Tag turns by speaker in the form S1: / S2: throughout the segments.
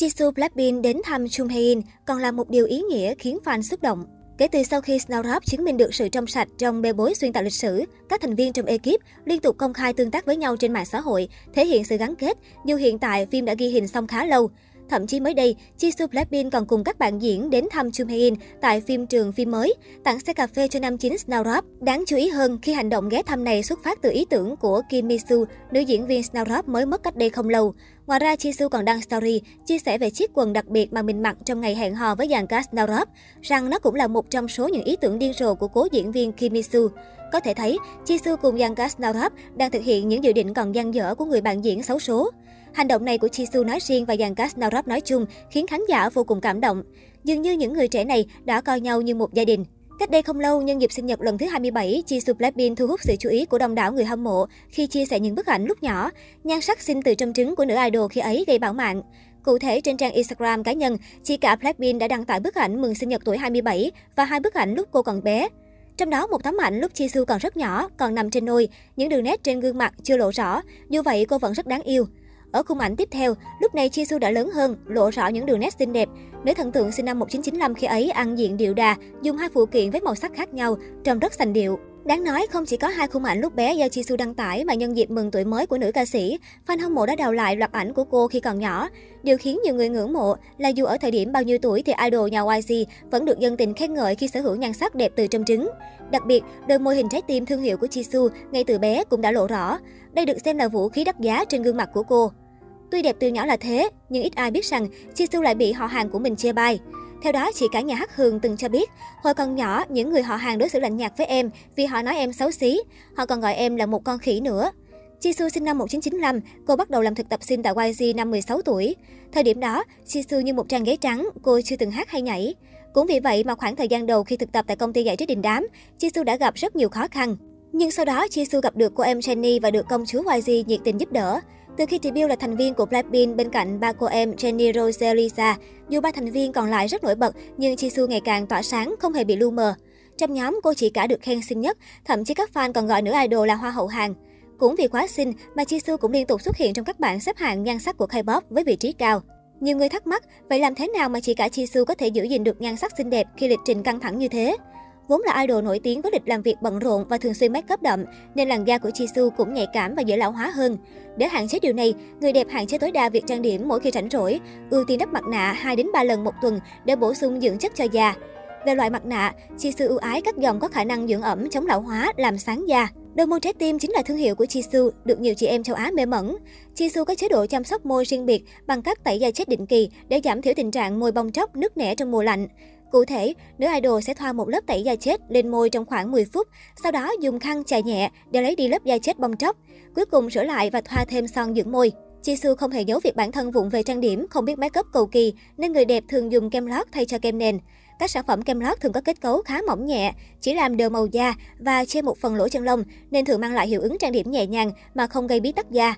S1: Jisoo Blackpink đến thăm Chung Hae-in còn là một điều ý nghĩa khiến fan xúc động. Kể từ sau khi Snowdrop chứng minh được sự trong sạch trong bê bối xuyên tạc lịch sử, các thành viên trong ekip liên tục công khai tương tác với nhau trên mạng xã hội, thể hiện sự gắn kết, dù hiện tại phim đã ghi hình xong khá lâu. Thậm chí mới đây, Jisoo Blackpink còn cùng các bạn diễn đến thăm Chung Hae-in tại phim trường phim mới, tặng xe cà phê cho nam chính Snowdrop. Đáng chú ý hơn khi hành động ghé thăm này xuất phát từ ý tưởng của Kim Mi-soo, nữ diễn viên Snowdrop mới mất cách đây không lâu. Ngoài ra, Jisoo còn đăng story chia sẻ về chiếc quần đặc biệt mà mình mặc trong ngày hẹn hò với dàn cast Snowdrop, rằng nó cũng là một trong số những ý tưởng điên rồ của cố diễn viên Kim Mi-soo. Có thể thấy, Jisoo cùng dàn cast đang thực hiện những dự định còn dang dở của người bạn diễn xấu số. Hành động này của Jisoo nói riêng và dàn cast nói chung khiến khán giả vô cùng cảm động. Dường như những người trẻ này đã coi nhau như một gia đình. Cách đây không lâu, nhân dịp sinh nhật lần thứ 27, Jisoo Blackpink thu hút sự chú ý của đông đảo người hâm mộ khi chia sẻ những bức ảnh lúc nhỏ. Nhan sắc xinh từ trong trứng của nữ idol khi ấy gây bão mạng. Cụ thể, trên trang Instagram cá nhân, chị cả Blackpink đã đăng tải bức ảnh mừng sinh nhật tuổi 27 và hai bức ảnh lúc cô còn bé. Trong đó, một tấm ảnh lúc Jisoo còn rất nhỏ, còn nằm trên nôi, những đường nét trên gương mặt chưa lộ rõ, dù vậy cô vẫn rất đáng yêu. Ở khung ảnh tiếp theo, lúc này Jisoo đã lớn hơn, lộ rõ những đường nét xinh đẹp. Nữ thần tượng sinh năm 1995 khi ấy ăn diện điệu đà, dùng hai phụ kiện với màu sắc khác nhau, trông rất sành điệu. Đáng nói, không chỉ có hai khung ảnh lúc bé do Jisoo đăng tải mà nhân dịp mừng tuổi mới của nữ ca sĩ, fan hâm mộ đã đào lại loạt ảnh của cô khi còn nhỏ. Điều khiến nhiều người ngưỡng mộ là dù ở thời điểm bao nhiêu tuổi thì idol nhà YG vẫn được dân tình khen ngợi khi sở hữu nhan sắc đẹp từ trong trứng. Đặc biệt, đôi môi hình trái tim thương hiệu của Jisoo ngay từ bé cũng đã lộ rõ. Đây được xem là vũ khí đắt giá trên gương mặt của cô. Tuy đẹp từ nhỏ là thế, nhưng ít ai biết rằng Jisoo lại bị họ hàng của mình chê bai. Theo đó, chị cả nhà hát Hường từng cho biết, hồi còn nhỏ, những người họ hàng đối xử lạnh nhạt với em vì họ nói em xấu xí. Họ còn gọi em là một con khỉ nữa. Jisoo sinh năm 1995, cô bắt đầu làm thực tập sinh tại YG năm 16 tuổi. Thời điểm đó, Jisoo như một trang giấy trắng, cô chưa từng hát hay nhảy. Cũng vì vậy mà khoảng thời gian đầu khi thực tập tại công ty giải trí đình đám, Jisoo đã gặp rất nhiều khó khăn. Nhưng sau đó, Jisoo gặp được cô em Jennie và được công chúa YG nhiệt tình giúp đỡ. Từ khi debut là thành viên của Blackpink bên cạnh ba cô em Jennie Rose Lisa, dù ba thành viên còn lại rất nổi bật, nhưng Jisoo ngày càng tỏa sáng, không hề bị lu mờ. Trong nhóm, cô chỉ cả được khen xinh nhất, thậm chí các fan còn gọi nữ idol là hoa hậu hàng. Cũng vì quá xinh mà Jisoo cũng liên tục xuất hiện trong các bảng xếp hạng nhan sắc của K-pop với vị trí cao. Nhiều người thắc mắc, vậy làm thế nào mà chỉ cả Jisoo có thể giữ gìn được nhan sắc xinh đẹp khi lịch trình căng thẳng như thế? Vốn là idol nổi tiếng với lịch làm việc bận rộn và thường xuyên make up đậm, nên làn da của Jisoo cũng nhạy cảm và dễ lão hóa hơn. Để hạn chế điều này, người đẹp hạn chế tối đa việc trang điểm mỗi khi rảnh rỗi, ưu tiên đắp mặt nạ 2 đến 3 lần một tuần để bổ sung dưỡng chất cho da. Về loại mặt nạ, Jisoo ưu ái các dòng có khả năng dưỡng ẩm, chống lão hóa, làm sáng da. Đôi môi trái tim chính là thương hiệu của Jisoo, được nhiều chị em châu Á mê mẩn. Jisoo có chế độ chăm sóc môi riêng biệt bằng cách tẩy da chết định kỳ để giảm thiểu tình trạng môi bong tróc, nứt nẻ trong mùa lạnh. Cụ thể, nữ idol sẽ thoa một lớp tẩy da chết lên môi trong khoảng 10 phút, sau đó dùng khăn chà nhẹ để lấy đi lớp da chết bong tróc. Cuối cùng rửa lại và thoa thêm son dưỡng môi. Jisoo không hề giấu việc bản thân vụng về trang điểm, không biết make up cầu kỳ, nên người đẹp thường dùng kem lót thay cho kem nền. Các sản phẩm kem lót thường có kết cấu khá mỏng nhẹ, chỉ làm đều màu da và che một phần lỗ chân lông, nên thường mang lại hiệu ứng trang điểm nhẹ nhàng mà không gây bí tắc da.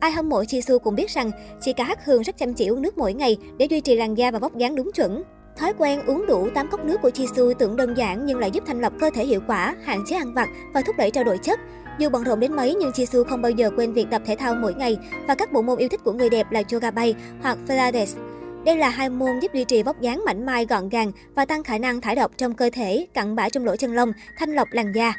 S1: Ai hâm mộ Jisoo cũng biết rằng chị cả Hắc Hương rất chăm chỉ uống nước mỗi ngày để duy trì làn da và vóc dáng đúng chuẩn. Thói quen uống đủ 8 cốc nước của Jisoo tưởng đơn giản nhưng lại giúp thanh lọc cơ thể hiệu quả, hạn chế ăn vặt và thúc đẩy trao đổi chất. Dù bận rộn đến mấy nhưng Jisoo không bao giờ quên việc tập thể thao mỗi ngày và các bộ môn yêu thích của người đẹp là yoga bay hoặc Pilates. Đây là hai môn giúp duy trì vóc dáng mảnh mai gọn gàng và tăng khả năng thải độc trong cơ thể, cặn bã trong lỗ chân lông, thanh lọc làn da.